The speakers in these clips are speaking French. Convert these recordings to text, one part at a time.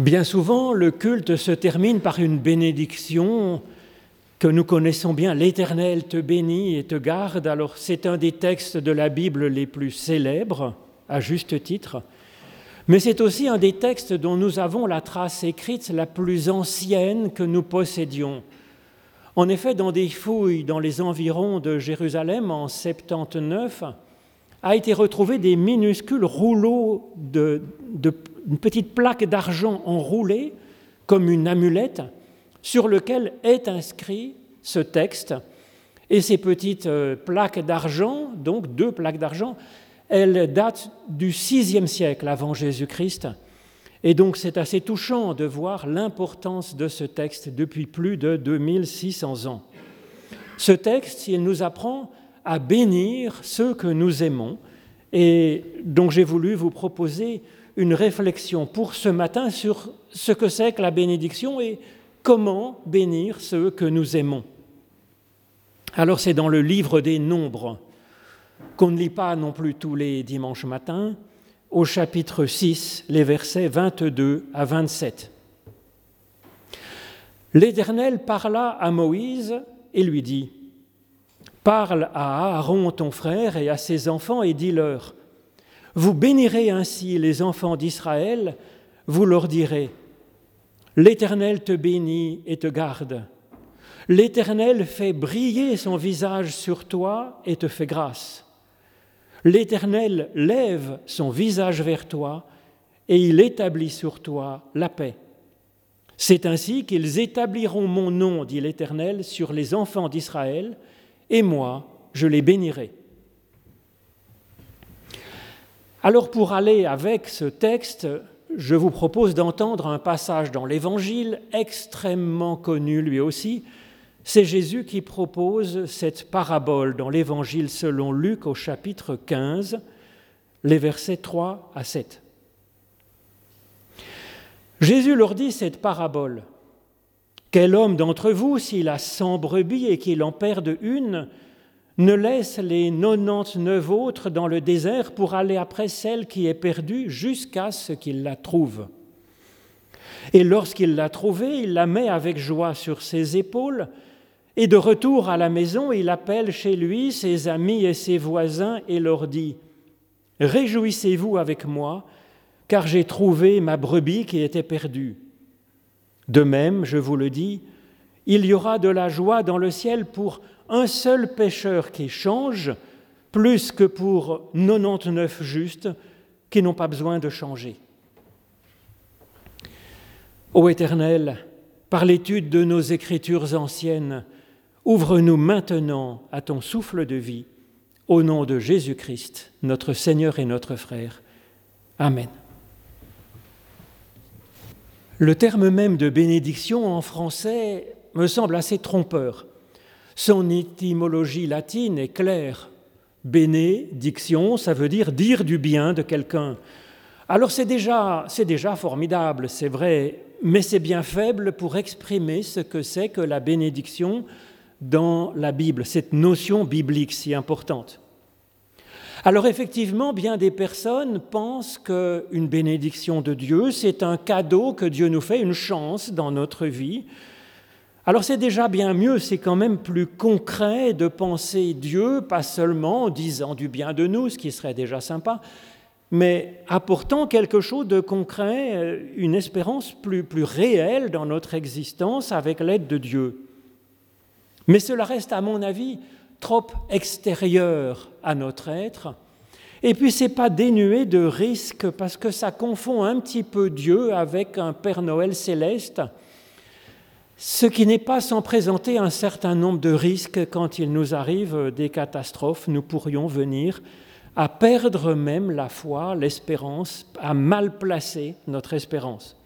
Bien souvent, le culte se termine par une bénédiction que nous connaissons bien, L'Éternel te bénit et te garde. Alors c'est un des textes de la Bible les plus célèbres, à juste titre, mais c'est aussi un des textes dont nous avons la trace écrite la plus ancienne que nous possédions. En effet, dans des fouilles dans les environs de Jérusalem en 79, a été retrouvé des minuscules rouleaux de, une petite plaque d'argent enroulée comme une amulette sur lequel est inscrit ce texte. Et ces petites euh, plaques d'argent, donc deux plaques d'argent, elles datent du VIe siècle avant Jésus-Christ. Et donc c'est assez touchant de voir l'importance de ce texte depuis plus de 2600 ans. Ce texte, il nous apprend à bénir ceux que nous aimons. Et donc j'ai voulu vous proposer une réflexion pour ce matin sur ce que c'est que la bénédiction et comment bénir ceux que nous aimons. Alors c'est dans le livre des nombres qu'on ne lit pas non plus tous les dimanches matins, au chapitre 6, les versets 22 à 27. L'Éternel parla à Moïse et lui dit, Parle à Aaron ton frère et à ses enfants et dis-leur, Vous bénirez ainsi les enfants d'Israël, vous leur direz, L'Éternel te bénit et te garde. L'Éternel fait briller son visage sur toi et te fait grâce. L'Éternel lève son visage vers toi et il établit sur toi la paix. C'est ainsi qu'ils établiront mon nom, dit l'Éternel, sur les enfants d'Israël, et moi, je les bénirai. Alors pour aller avec ce texte, je vous propose d'entendre un passage dans l'Évangile extrêmement connu lui aussi. C'est Jésus qui propose cette parabole dans l'Évangile selon Luc au chapitre 15, les versets 3 à 7. Jésus leur dit cette parabole. Quel homme d'entre vous, s'il a cent brebis et qu'il en perde une, ne laisse les 99 autres dans le désert pour aller après celle qui est perdue jusqu'à ce qu'il la trouve Et lorsqu'il l'a trouvée, il la met avec joie sur ses épaules, et de retour à la maison, il appelle chez lui ses amis et ses voisins et leur dit, Réjouissez-vous avec moi, car j'ai trouvé ma brebis qui était perdue. De même, je vous le dis, il y aura de la joie dans le ciel pour un seul pécheur qui change, plus que pour 99 justes qui n'ont pas besoin de changer. Ô Éternel, par l'étude de nos écritures anciennes, ouvre-nous maintenant à ton souffle de vie, au nom de Jésus-Christ, notre Seigneur et notre frère. Amen. Le terme même de bénédiction en français me semble assez trompeur. Son étymologie latine est claire. Bénédiction, ça veut dire dire du bien de quelqu'un. Alors c'est déjà, c'est déjà formidable, c'est vrai, mais c'est bien faible pour exprimer ce que c'est que la bénédiction dans la Bible, cette notion biblique si importante. Alors effectivement, bien des personnes pensent qu'une bénédiction de Dieu, c'est un cadeau que Dieu nous fait, une chance dans notre vie. Alors c'est déjà bien mieux, c'est quand même plus concret de penser Dieu, pas seulement en disant du bien de nous, ce qui serait déjà sympa, mais apportant quelque chose de concret, euh, une espérance plus, plus réelle dans notre existence avec l'aide de Dieu. Mais cela reste, à mon avis, trop extérieur à notre être. Et puis, ce n'est pas dénué de risques parce que ça confond un petit peu Dieu avec un Père Noël céleste, ce qui n'est pas sans présenter un certain nombre de risques quand il nous arrive des catastrophes. Nous pourrions venir à perdre même la foi, l'espérance, à mal placer notre espérance.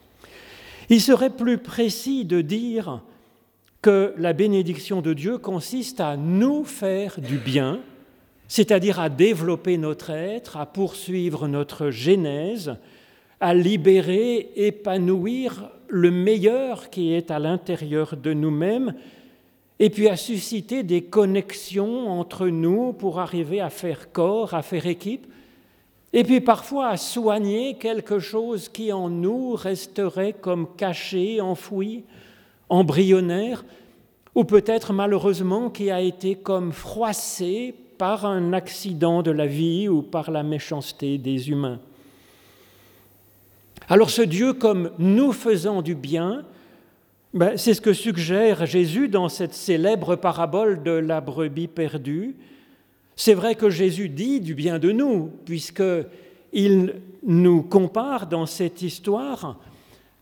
Il serait plus précis de dire que la bénédiction de Dieu consiste à nous faire du bien, c'est-à-dire à développer notre être, à poursuivre notre genèse, à libérer, épanouir le meilleur qui est à l'intérieur de nous-mêmes, et puis à susciter des connexions entre nous pour arriver à faire corps, à faire équipe, et puis parfois à soigner quelque chose qui en nous resterait comme caché, enfoui, embryonnaire, ou peut-être malheureusement qui a été comme froissé par un accident de la vie ou par la méchanceté des humains. Alors ce Dieu comme nous faisant du bien, ben, c'est ce que suggère Jésus dans cette célèbre parabole de la brebis perdue. C'est vrai que Jésus dit du bien de nous, puisqu'il nous compare dans cette histoire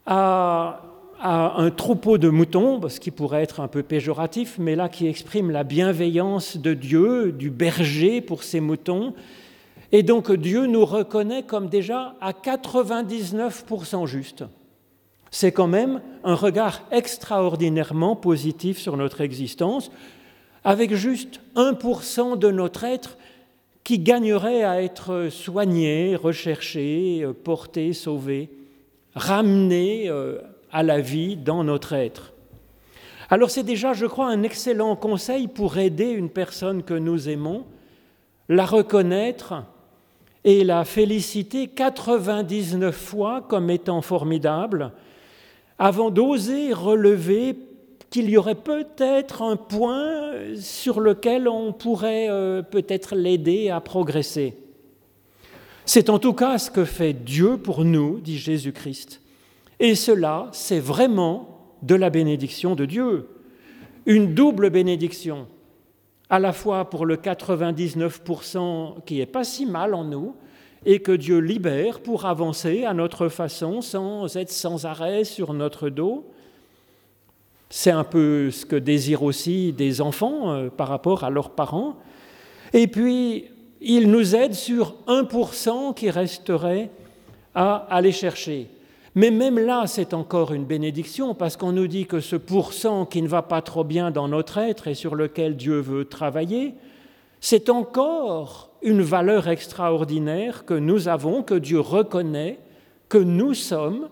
à, un troupeau de moutons, ce qui pourrait être un peu péjoratif, mais là qui exprime la bienveillance de Dieu, du berger pour ses moutons. Et donc Dieu nous reconnaît comme déjà à 99% juste c'est quand même un regard extraordinairement positif sur notre existence, avec juste 1% de notre être qui gagnerait à être soigné, recherché, porté, sauvé, ramené euh, à la vie dans notre être. Alors c'est déjà, je crois, un excellent conseil pour aider une personne que nous aimons, la reconnaître et la féliciter 99 fois comme étant formidable, avant d'oser relever qu'il y aurait peut-être un point sur lequel on pourrait euh, peut-être l'aider à progresser. C'est en tout cas ce que fait Dieu pour nous, dit Jésus-Christ. Et cela, c'est vraiment de la bénédiction de Dieu. Une double bénédiction, à la fois pour le 99% qui est pas si mal en nous, et que Dieu libère pour avancer à notre façon sans être sans arrêt sur notre dos. C'est un peu ce que désirent aussi des enfants euh, par rapport à leurs parents. Et puis, il nous aide sur 1% qui resterait à aller chercher. Mais même là, c'est encore une bénédiction parce qu'on nous dit que ce pourcent qui ne va pas trop bien dans notre être et sur lequel Dieu veut travailler, c'est encore une valeur extraordinaire que nous avons, que Dieu reconnaît, que nous sommes,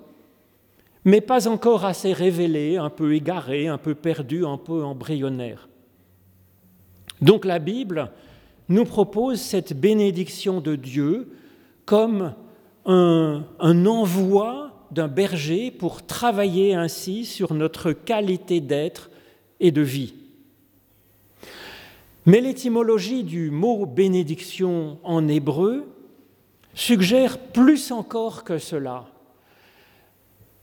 mais pas encore assez révélée, un peu égarée, un peu perdue, un peu embryonnaire. Donc la Bible nous propose cette bénédiction de Dieu comme un, un envoi d'un berger pour travailler ainsi sur notre qualité d'être et de vie. Mais l'étymologie du mot bénédiction en hébreu suggère plus encore que cela.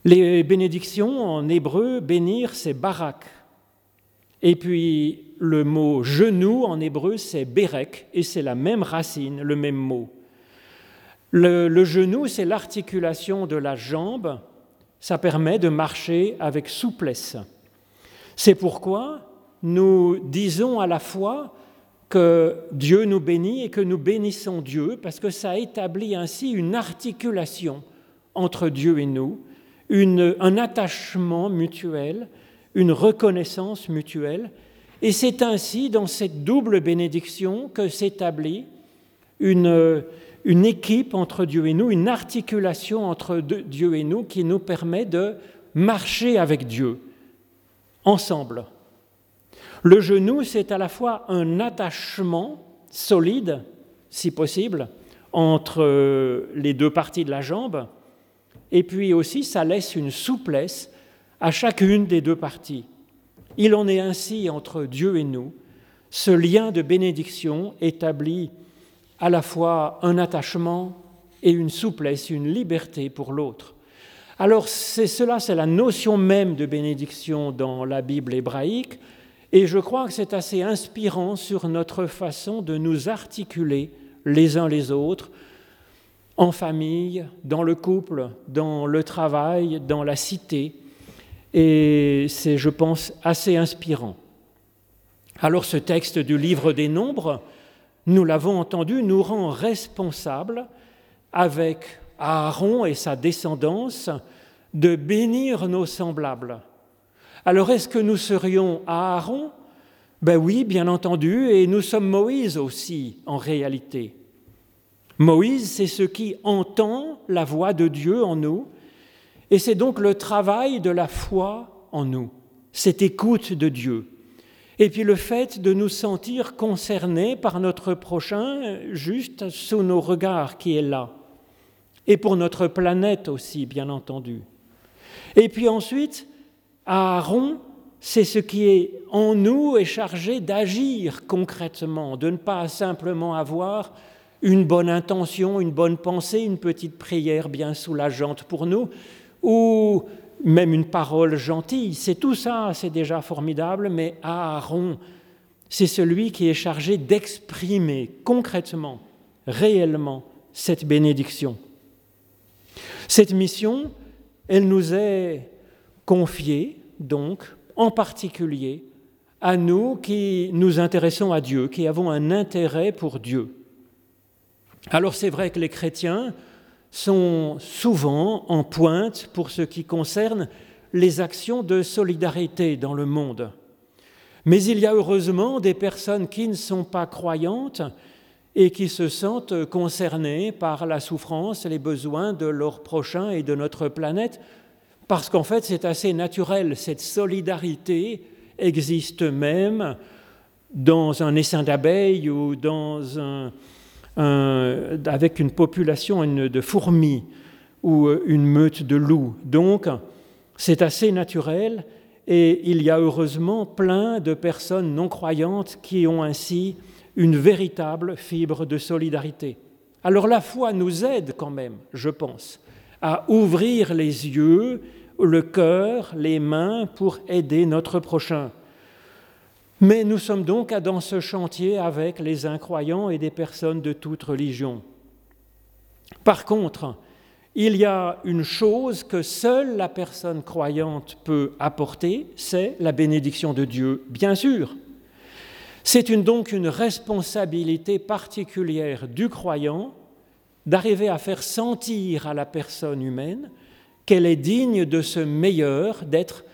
Les bénédictions en hébreu, bénir, c'est barak. Et puis le mot genou en hébreu, c'est berek, et c'est la même racine, le même mot. Le, genou, c'est l'articulation de la jambe, ça permet de marcher avec souplesse. C'est pourquoi nous disons à la fois que Dieu nous bénit et que nous bénissons Dieu, parce que ça établit ainsi une articulation entre Dieu et nous, un attachement mutuel, une reconnaissance mutuelle. Et c'est ainsi, dans cette double bénédiction, que s'établit une, une équipe entre Dieu et nous, une articulation entre Dieu et nous qui nous permet de marcher avec Dieu, ensemble. Le genou, c'est à la fois un attachement solide, si possible, entre euh, les deux parties de la jambe, et puis aussi ça laisse une souplesse à chacune des deux parties. Il en est ainsi entre Dieu et nous, ce lien de bénédiction établit à la fois un attachement et une souplesse, une liberté pour l'autre. Alors c'est cela, c'est la notion même de bénédiction dans la Bible hébraïque, et je crois que c'est assez inspirant sur notre façon de nous articuler les uns les autres, en famille, dans le couple, dans le travail, dans la cité. Et c'est, je pense, assez inspirant. Alors ce texte du livre des nombres, nous l'avons entendu, nous rend responsables avec Aaron et sa descendance de bénir nos semblables. Alors est-ce que nous serions Aaron? Ben oui, bien entendu, et nous sommes Moïse aussi, en réalité. Moïse, c'est ce qui entend la voix de Dieu en nous, et c'est donc le travail de la foi en nous, cette écoute de Dieu. Et puis le fait de nous sentir concernés par notre prochain, juste sous nos regards qui est là. Et pour notre planète aussi, bien entendu. Et puis ensuite, Aaron, c'est ce qui est en nous est chargé d'agir concrètement, de ne pas simplement avoir une bonne intention, une bonne pensée, une petite prière bien soulageante pour nous, ou même une parole gentille. C'est tout ça, c'est déjà formidable, mais Aaron, c'est celui qui est chargé d'exprimer concrètement, réellement, cette bénédiction. Cette mission, elle nous est confiée, donc, en particulier à nous qui nous intéressons à Dieu, qui avons un intérêt pour Dieu. Alors c'est vrai que les chrétiens sont souvent en pointe pour ce qui concerne les actions de solidarité dans le monde. Mais il y a heureusement des personnes qui ne sont pas croyantes et qui se sentent concernées par la souffrance les besoins de leurs prochains et de notre planète, parce qu'en fait c'est assez naturel, cette solidarité existe même dans un essaim d'abeilles ou dans un, avec une population de fourmis ou euh, une meute de loups. Donc, c'est assez naturel et il y a heureusement plein de personnes non croyantes qui ont ainsi une véritable fibre de solidarité. Alors la foi nous aide quand même, je pense, à ouvrir les yeux, le cœur, les mains pour aider notre prochain. Mais nous sommes donc dans ce chantier avec les incroyants et des personnes de toute religion. Par contre, il y a une chose que seule la personne croyante peut apporter, c'est la bénédiction de Dieu, bien sûr. C'est donc une responsabilité particulière du croyant d'arriver à faire sentir à la personne humaine qu'elle est digne de ce meilleur, d'être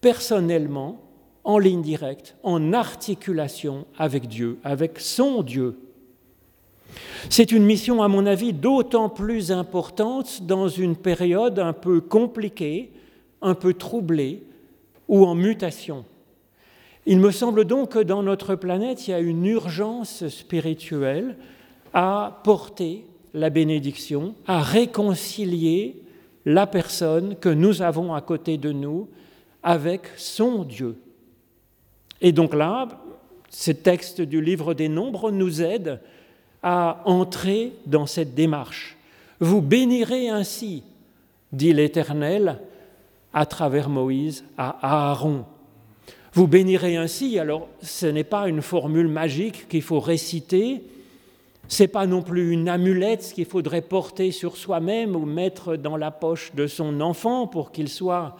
personnellement en ligne directe, en articulation avec Dieu, avec son Dieu. C'est une mission, à mon avis, d'autant plus importante dans une période un peu compliquée, un peu troublée ou en mutation. Il me semble donc que dans notre planète, il y a une urgence spirituelle à porter la bénédiction, à réconcilier la personne que nous avons à côté de nous avec son Dieu. Et donc là, ce texte du livre des Nombres nous aide à entrer dans cette démarche. Vous bénirez ainsi, dit l'Éternel à travers Moïse à Aaron. Vous bénirez ainsi, alors ce n'est pas une formule magique qu'il faut réciter, ce n'est pas non plus une amulette qu'il faudrait porter sur soi-même ou mettre dans la poche de son enfant pour qu'il soit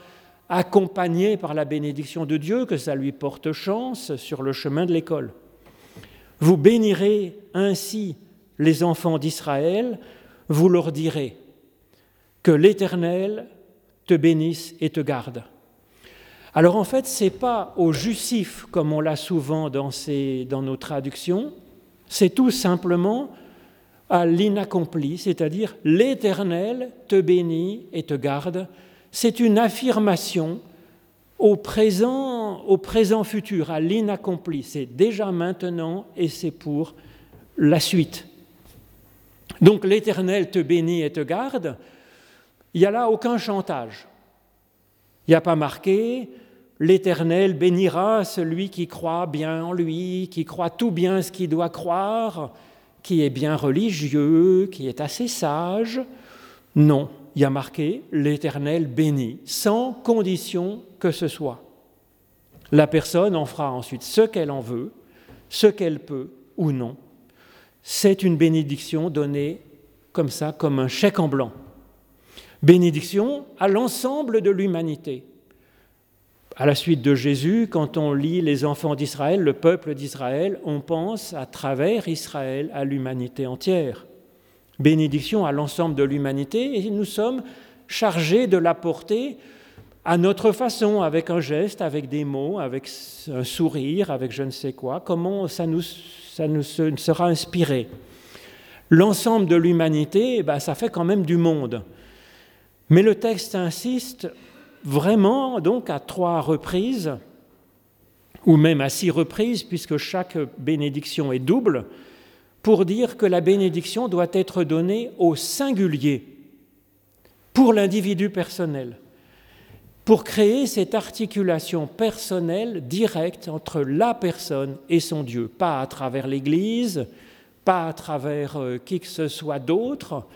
accompagné par la bénédiction de Dieu, que ça lui porte chance sur le chemin de l'école. Vous bénirez ainsi les enfants d'Israël, vous leur direz que l'Éternel te bénisse et te garde. Alors en fait, ce n'est pas au justif comme on l'a souvent dans, dans nos traductions, c'est tout simplement à l'inaccompli, c'est-à-dire l'Éternel te bénit et te garde c'est une affirmation au présent, au présent futur, à l'inaccompli. C'est déjà maintenant et c'est pour la suite. Donc l'Éternel te bénit et te garde. Il n'y a là aucun chantage. Il n'y a pas marqué L'Éternel bénira celui qui croit bien en lui, qui croit tout bien ce qu'il doit croire, qui est bien religieux, qui est assez sage. Non, il y a marqué l'Éternel bénit, sans condition que ce soit. La personne en fera ensuite ce qu'elle en veut, ce qu'elle peut ou non. C'est une bénédiction donnée comme ça, comme un chèque en blanc. Bénédiction à l'ensemble de l'humanité. À la suite de Jésus, quand on lit les enfants d'Israël, le peuple d'Israël, on pense à travers Israël à l'humanité entière bénédiction à l'ensemble de l'humanité et nous sommes chargés de l'apporter à notre façon, avec un geste, avec des mots, avec un sourire, avec je ne sais quoi, comment ça nous, sera inspiré? L'ensemble de l'humanité, eh ben, ça fait quand même du monde. Mais le texte insiste vraiment, donc à trois reprises, ou même à six reprises, puisque chaque bénédiction est double, pour dire que la bénédiction doit être donnée au singulier, pour l'individu personnel, pour créer cette articulation personnelle directe entre la personne et son Dieu, pas à travers l'Église, pas à travers euh, qui que ce soit d'autre,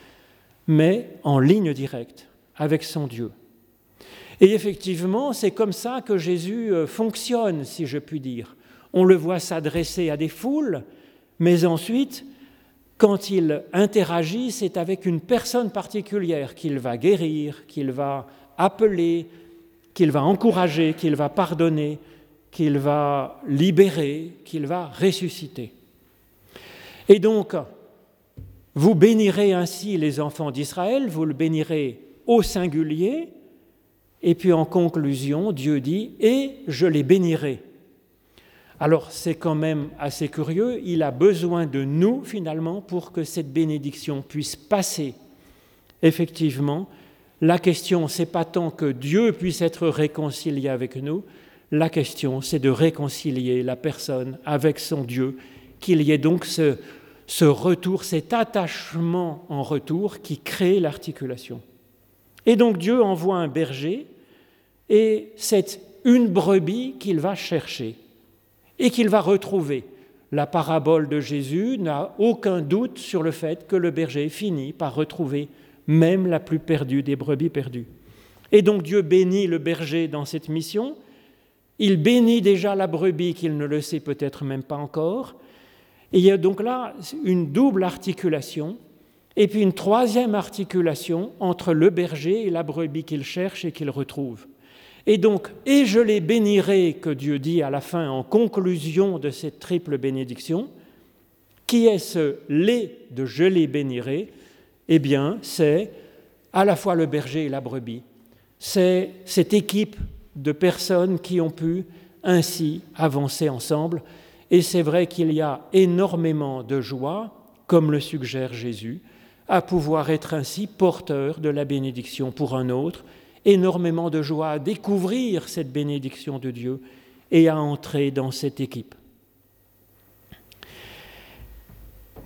mais en ligne directe avec son Dieu. Et effectivement, c'est comme ça que Jésus euh, fonctionne, si je puis dire. On le voit s'adresser à des foules, mais ensuite, quand il interagit, c'est avec une personne particulière qu'il va guérir, qu'il va appeler, qu'il va encourager, qu'il va pardonner, qu'il va libérer, qu'il va ressusciter. Et donc, vous bénirez ainsi les enfants d'Israël, vous le bénirez au singulier, et puis en conclusion, Dieu dit, et je les bénirai. Alors c'est quand même assez curieux, il a besoin de nous finalement pour que cette bénédiction puisse passer. Effectivement, la question, c'est pas tant que Dieu puisse être réconcilié avec nous, la question, c'est de réconcilier la personne avec son Dieu, qu'il y ait donc ce, ce retour, cet attachement en retour qui crée l'articulation. Et donc Dieu envoie un berger, et c'est une brebis qu'il va chercher et qu'il va retrouver. La parabole de Jésus n'a aucun doute sur le fait que le berger finit par retrouver même la plus perdue des brebis perdues. Et donc Dieu bénit le berger dans cette mission. Il bénit déjà la brebis qu'il ne le sait peut-être même pas encore. Et il y a donc là une double articulation et puis une troisième articulation entre le berger et la brebis qu'il cherche et qu'il retrouve. Et donc, et je les bénirai, que Dieu dit à la fin en conclusion de cette triple bénédiction, qui est ce les de je les bénirai? Eh bien, c'est à la fois le berger et la brebis. C'est cette équipe de personnes qui ont pu ainsi avancer ensemble. Et c'est vrai qu'il y a énormément de joie, comme le suggère Jésus, à pouvoir être ainsi porteur de la bénédiction pour un autre, énormément de joie à découvrir cette bénédiction de Dieu et à entrer dans cette équipe.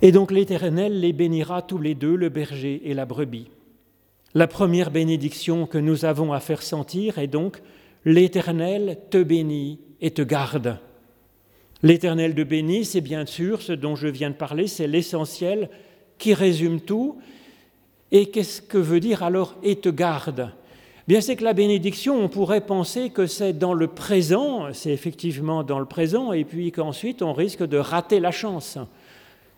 Et donc l'Éternel les bénira tous les deux, le berger et la brebis. La première bénédiction que nous avons à faire sentir est donc L'Éternel te bénit et te garde. L'Éternel te bénit, c'est bien sûr ce dont je viens de parler, c'est l'essentiel qui résume tout. Et qu'est-ce que veut dire alors et te garde? Bien, c'est que la bénédiction, on pourrait penser que c'est dans le présent, c'est effectivement dans le présent, et puis qu'ensuite on risque de rater la chance,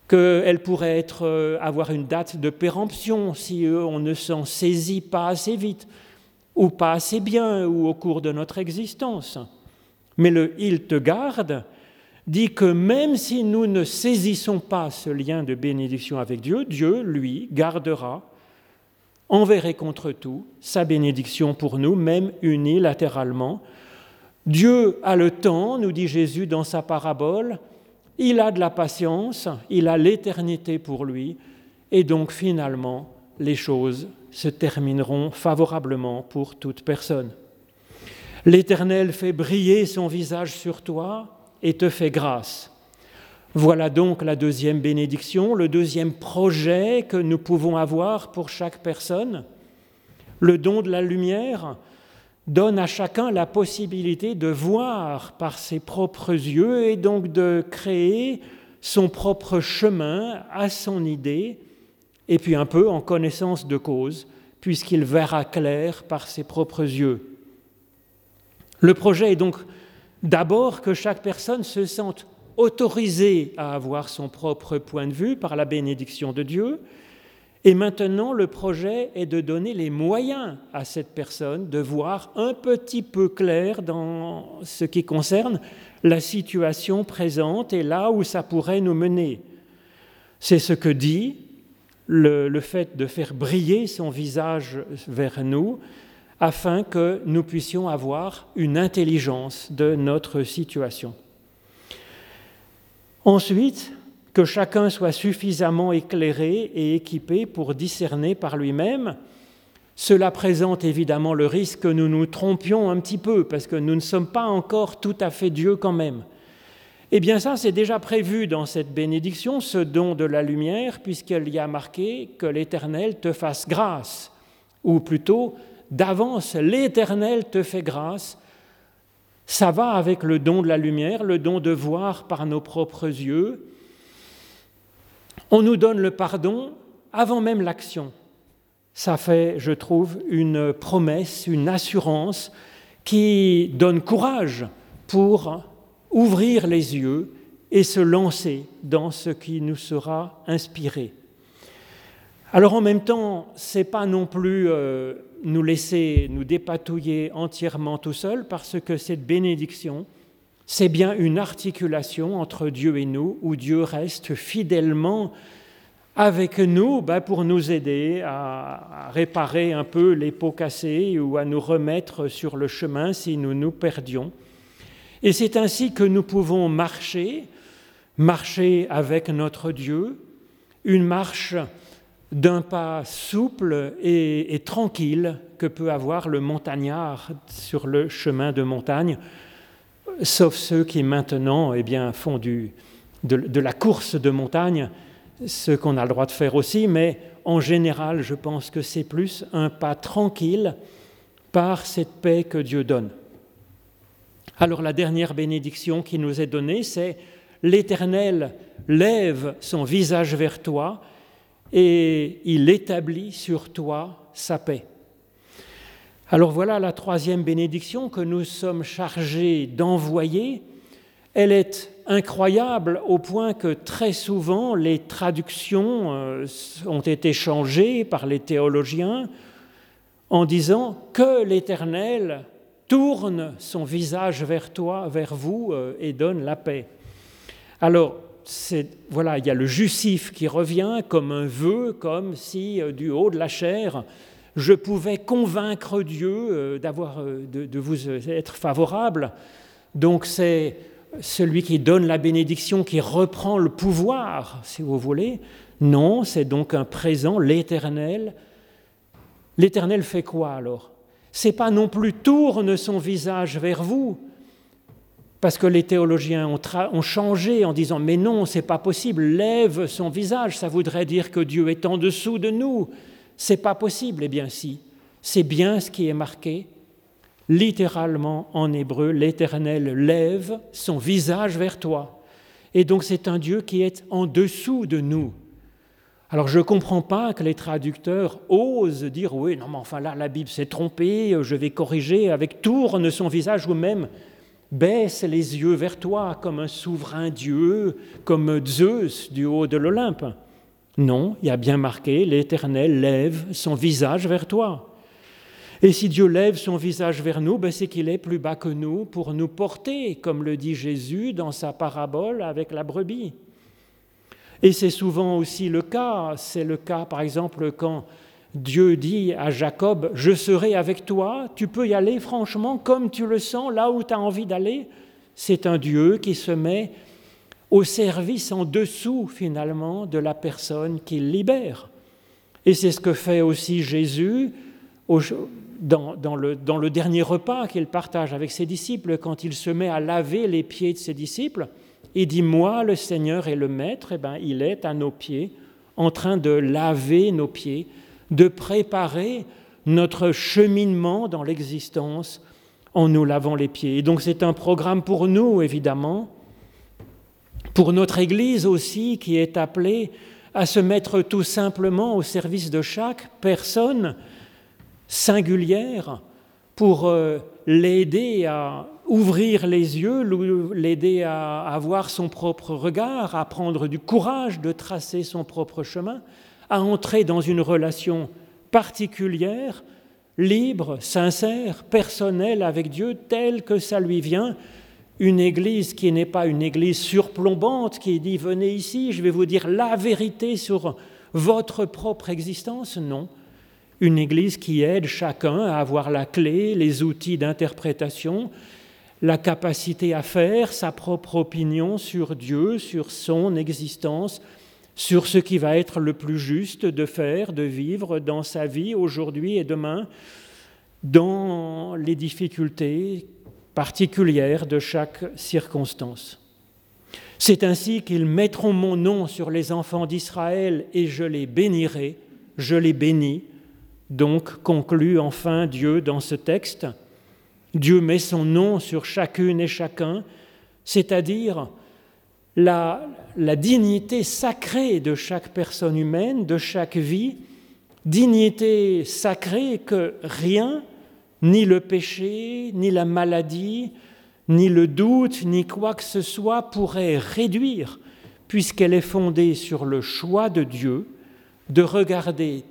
qu'elle pourrait être, euh, avoir une date de péremption si on ne s'en saisit pas assez vite, ou pas assez bien, ou au cours de notre existence. Mais le Il te garde dit que même si nous ne saisissons pas ce lien de bénédiction avec Dieu, Dieu, lui, gardera envers et contre tout sa bénédiction pour nous, même unilatéralement. Dieu a le temps, nous dit Jésus dans sa parabole, il a de la patience, il a l'éternité pour lui, et donc finalement, les choses se termineront favorablement pour toute personne. L'Éternel fait briller son visage sur toi et te fait grâce. Voilà donc la deuxième bénédiction, le deuxième projet que nous pouvons avoir pour chaque personne. Le don de la lumière donne à chacun la possibilité de voir par ses propres yeux et donc de créer son propre chemin à son idée, et puis un peu en connaissance de cause, puisqu'il verra clair par ses propres yeux. Le projet est donc d'abord que chaque personne se sente autorisé à avoir son propre point de vue par la bénédiction de Dieu. Et maintenant, le projet est de donner les moyens à cette personne de voir un petit peu clair dans ce qui concerne la situation présente et là où ça pourrait nous mener. C'est ce que dit le, fait de faire briller son visage vers nous afin que nous puissions avoir une intelligence de notre situation. Ensuite, que chacun soit suffisamment éclairé et équipé pour discerner par lui-même Cela présente évidemment le risque que nous nous trompions un petit peu, parce que nous ne sommes pas encore tout à fait Dieu quand même. Eh bien ça, c'est déjà prévu dans cette bénédiction, ce don de la lumière, puisqu'il y a marqué que l'Éternel te fasse grâce, ou plutôt, d'avance, l'Éternel te fait grâce. Ça va avec le don de la lumière, le don de voir par nos propres yeux. On nous donne le pardon avant même l'action. Ça fait, je trouve, une promesse, une assurance qui donne courage pour ouvrir les yeux et se lancer dans ce qui nous sera inspiré. Alors en même temps, c'est pas non plus euh, nous laisser nous dépatouiller entièrement tout seul, parce que cette bénédiction, c'est bien une articulation entre Dieu et nous, où Dieu reste fidèlement avec nous ben, pour nous aider à, à, réparer un peu les pots cassés ou à nous remettre sur le chemin si nous nous perdions. Et c'est ainsi que nous pouvons marcher, marcher avec notre Dieu, une marche d'un pas souple et, tranquille que peut avoir le montagnard sur le chemin de montagne, sauf ceux qui maintenant eh bien, font du, de, de la course de montagne, ce qu'on a le droit de faire aussi, mais en général, je pense que c'est plus un pas tranquille par cette paix que Dieu donne. Alors la dernière bénédiction qui nous est donnée, c'est l'Éternel lève son visage vers toi et il établit sur toi sa paix. Alors voilà la troisième bénédiction que nous sommes chargés d'envoyer. Elle est incroyable au point que très souvent les traductions euh, ont été changées par les théologiens en disant que l'Éternel tourne son visage vers toi, vers vous, euh, et donne la paix. Alors, voilà, il y a le justif qui revient comme un vœu, comme si euh, du haut de la chair, je pouvais convaincre Dieu euh, d'avoir, de, de, vous être favorable. Donc c'est celui qui donne la bénédiction qui reprend le pouvoir, si vous voulez. Non, c'est donc un présent, l'Éternel. L'Éternel fait quoi alors? C'est pas non plus tourne son visage vers vous, parce que les théologiens ont, changé en disant mais non, c'est pas possible, lève son visage, ça voudrait dire que Dieu est en dessous de nous. C'est pas possible. Eh bien si, c'est bien ce qui est marqué. Littéralement en hébreu, l'Éternel lève son visage vers toi. Et donc c'est un Dieu qui est en dessous de nous. Alors je ne comprends pas que les traducteurs osent dire oui, non mais enfin là la Bible s'est trompée, je vais corriger avec tourne son visage ou même baisse les yeux vers toi comme un souverain Dieu, comme Zeus du haut de l'Olympe. Non, il y a bien marqué l'Éternel lève son visage vers toi. Et si Dieu lève son visage vers nous, ben c'est qu'il est plus bas que nous pour nous porter, comme le dit Jésus dans sa parabole avec la brebis. Et c'est souvent aussi le cas. C'est le cas, par exemple, quand Dieu dit à Jacob, je serai avec toi, tu peux y aller franchement comme tu le sens, là où tu as envie d'aller. C'est un Dieu qui se met au service en dessous finalement de la personne qu'il libère. Et c'est ce que fait aussi Jésus dans, le dernier repas qu'il partage avec ses disciples, quand il se met à laver les pieds de ses disciples. Il dit, moi, le Seigneur et le Maître, eh ben, il est à nos pieds, en train de laver nos pieds, de préparer notre cheminement dans l'existence en nous lavant les pieds. Et donc c'est un programme pour nous, évidemment, pour notre Église aussi, qui est appelée à se mettre tout simplement au service de chaque personne singulière pour euh, l'aider à ouvrir les yeux, l'aider à avoir son propre regard, à prendre du courage de tracer son propre chemin, à entrer dans une relation particulière, libre, sincère, personnelle avec Dieu, telle que ça lui vient. Une église qui n'est pas une église surplombante qui dit venez ici, je vais vous dire la vérité sur votre propre existence, non une Église qui aide chacun à avoir la clé, les outils d'interprétation, la capacité à faire sa propre opinion sur Dieu, sur son existence, sur ce qui va être le plus juste de faire, de vivre dans sa vie aujourd'hui et demain, dans les difficultés particulières de chaque circonstance. C'est ainsi qu'ils mettront mon nom sur les enfants d'Israël et je les bénirai, je les bénis. Donc conclut enfin Dieu dans ce texte. Dieu met son nom sur chacune et chacun, c'est-à-dire la, dignité sacrée de chaque personne humaine, de chaque vie, dignité sacrée que rien, ni le péché, ni la maladie, ni le doute, ni quoi que ce soit pourrait réduire, puisqu'elle est fondée sur le choix de Dieu de regarder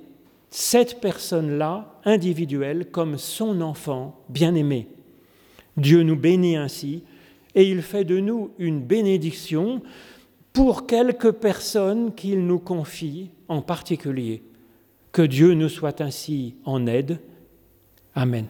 cette personne-là, individuelle, comme son enfant bien-aimé. Dieu nous bénit ainsi et il fait de nous une bénédiction pour quelques personnes qu'il nous confie en particulier. Que Dieu nous soit ainsi en aide. Amen.